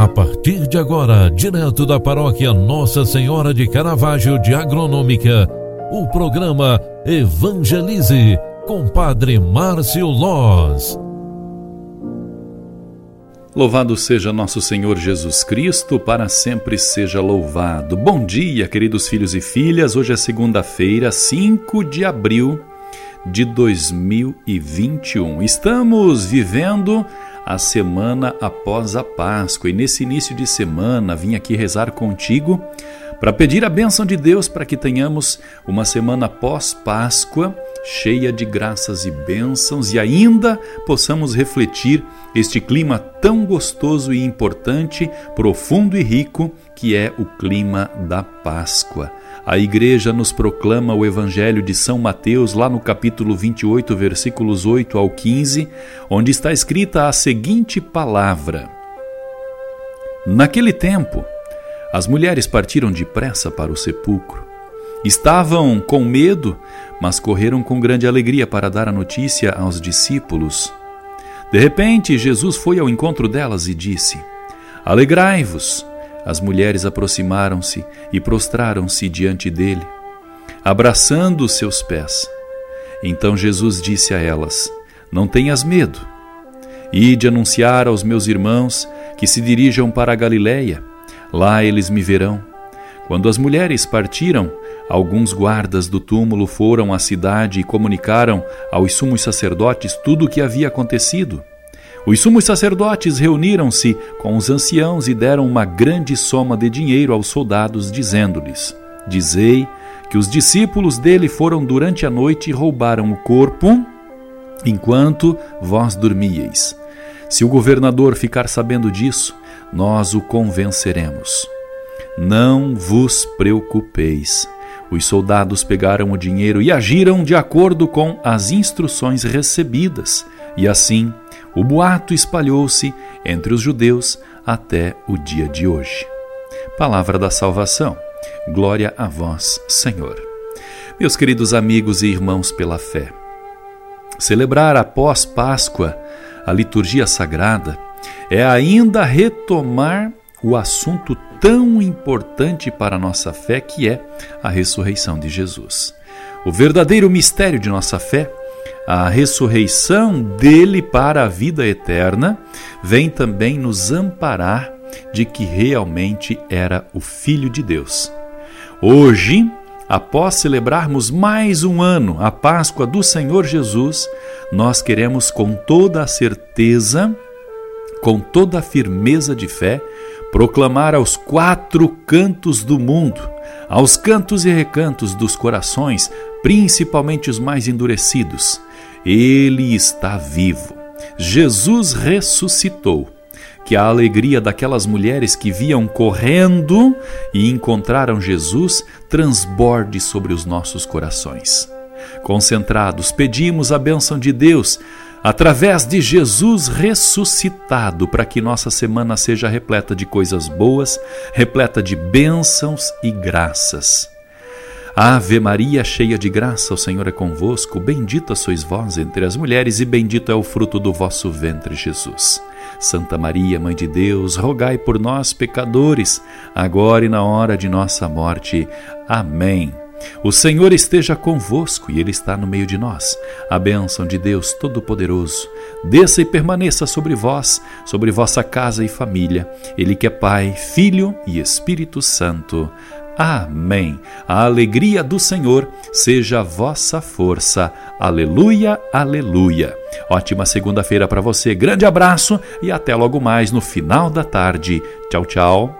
A partir de agora, direto da paróquia Nossa Senhora de Caravaggio de Agronômica, o programa Evangelize com Padre Márcio Loz. Louvado seja nosso Senhor Jesus Cristo, para sempre seja louvado. Bom dia, queridos filhos e filhas. Hoje é segunda-feira, 5 de abril de 2021. Estamos vivendo a semana após a Páscoa e nesse início de semana vim aqui rezar contigo para pedir a bênção de Deus para que tenhamos uma semana pós-Páscoa cheia de graças e bênçãos e ainda possamos refletir este clima tão gostoso e importante, profundo e rico que é o clima da Páscoa. A igreja nos proclama o Evangelho de São Mateus, lá no capítulo 28, versículos 8 ao 15, onde está escrita a seguinte palavra: Naquele tempo, as mulheres partiram depressa para o sepulcro. Estavam com medo, mas correram com grande alegria para dar a notícia aos discípulos. De repente, Jesus foi ao encontro delas e disse: Alegrai-vos. As mulheres aproximaram-se e prostraram-se diante dele, abraçando os seus pés. Então Jesus disse a elas: Não tenhas medo. Ide anunciar aos meus irmãos que se dirijam para a Galiléia Lá eles me verão. Quando as mulheres partiram, alguns guardas do túmulo foram à cidade e comunicaram aos sumos sacerdotes tudo o que havia acontecido. Os sumos sacerdotes reuniram-se com os anciãos e deram uma grande soma de dinheiro aos soldados, dizendo-lhes: Dizei que os discípulos dele foram durante a noite e roubaram o corpo enquanto vós dormíeis. Se o governador ficar sabendo disso, nós o convenceremos. Não vos preocupeis. Os soldados pegaram o dinheiro e agiram de acordo com as instruções recebidas, e assim o boato espalhou-se entre os judeus até o dia de hoje. Palavra da salvação. Glória a vós, Senhor. Meus queridos amigos e irmãos pela fé, celebrar após Páscoa a liturgia sagrada é ainda retomar o assunto tão importante para a nossa fé que é a ressurreição de Jesus. O verdadeiro mistério de nossa fé, a ressurreição dele para a vida eterna, vem também nos amparar de que realmente era o Filho de Deus. Hoje, após celebrarmos mais um ano a Páscoa do Senhor Jesus, nós queremos com toda a certeza com toda a firmeza de fé, proclamar aos quatro cantos do mundo, aos cantos e recantos dos corações, principalmente os mais endurecidos: Ele está vivo. Jesus ressuscitou. Que a alegria daquelas mulheres que viam correndo e encontraram Jesus transborde sobre os nossos corações. Concentrados, pedimos a bênção de Deus através de Jesus ressuscitado, para que nossa semana seja repleta de coisas boas, repleta de bênçãos e graças. Ave Maria, cheia de graça, o Senhor é convosco. Bendita sois vós entre as mulheres, e bendito é o fruto do vosso ventre, Jesus. Santa Maria, Mãe de Deus, rogai por nós, pecadores, agora e na hora de nossa morte. Amém. O Senhor esteja convosco e Ele está no meio de nós. A bênção de Deus Todo-Poderoso desça e permaneça sobre vós, sobre vossa casa e família. Ele que é Pai, Filho e Espírito Santo. Amém. A alegria do Senhor seja a vossa força. Aleluia, aleluia. Ótima segunda-feira para você. Grande abraço e até logo mais no final da tarde. Tchau, tchau.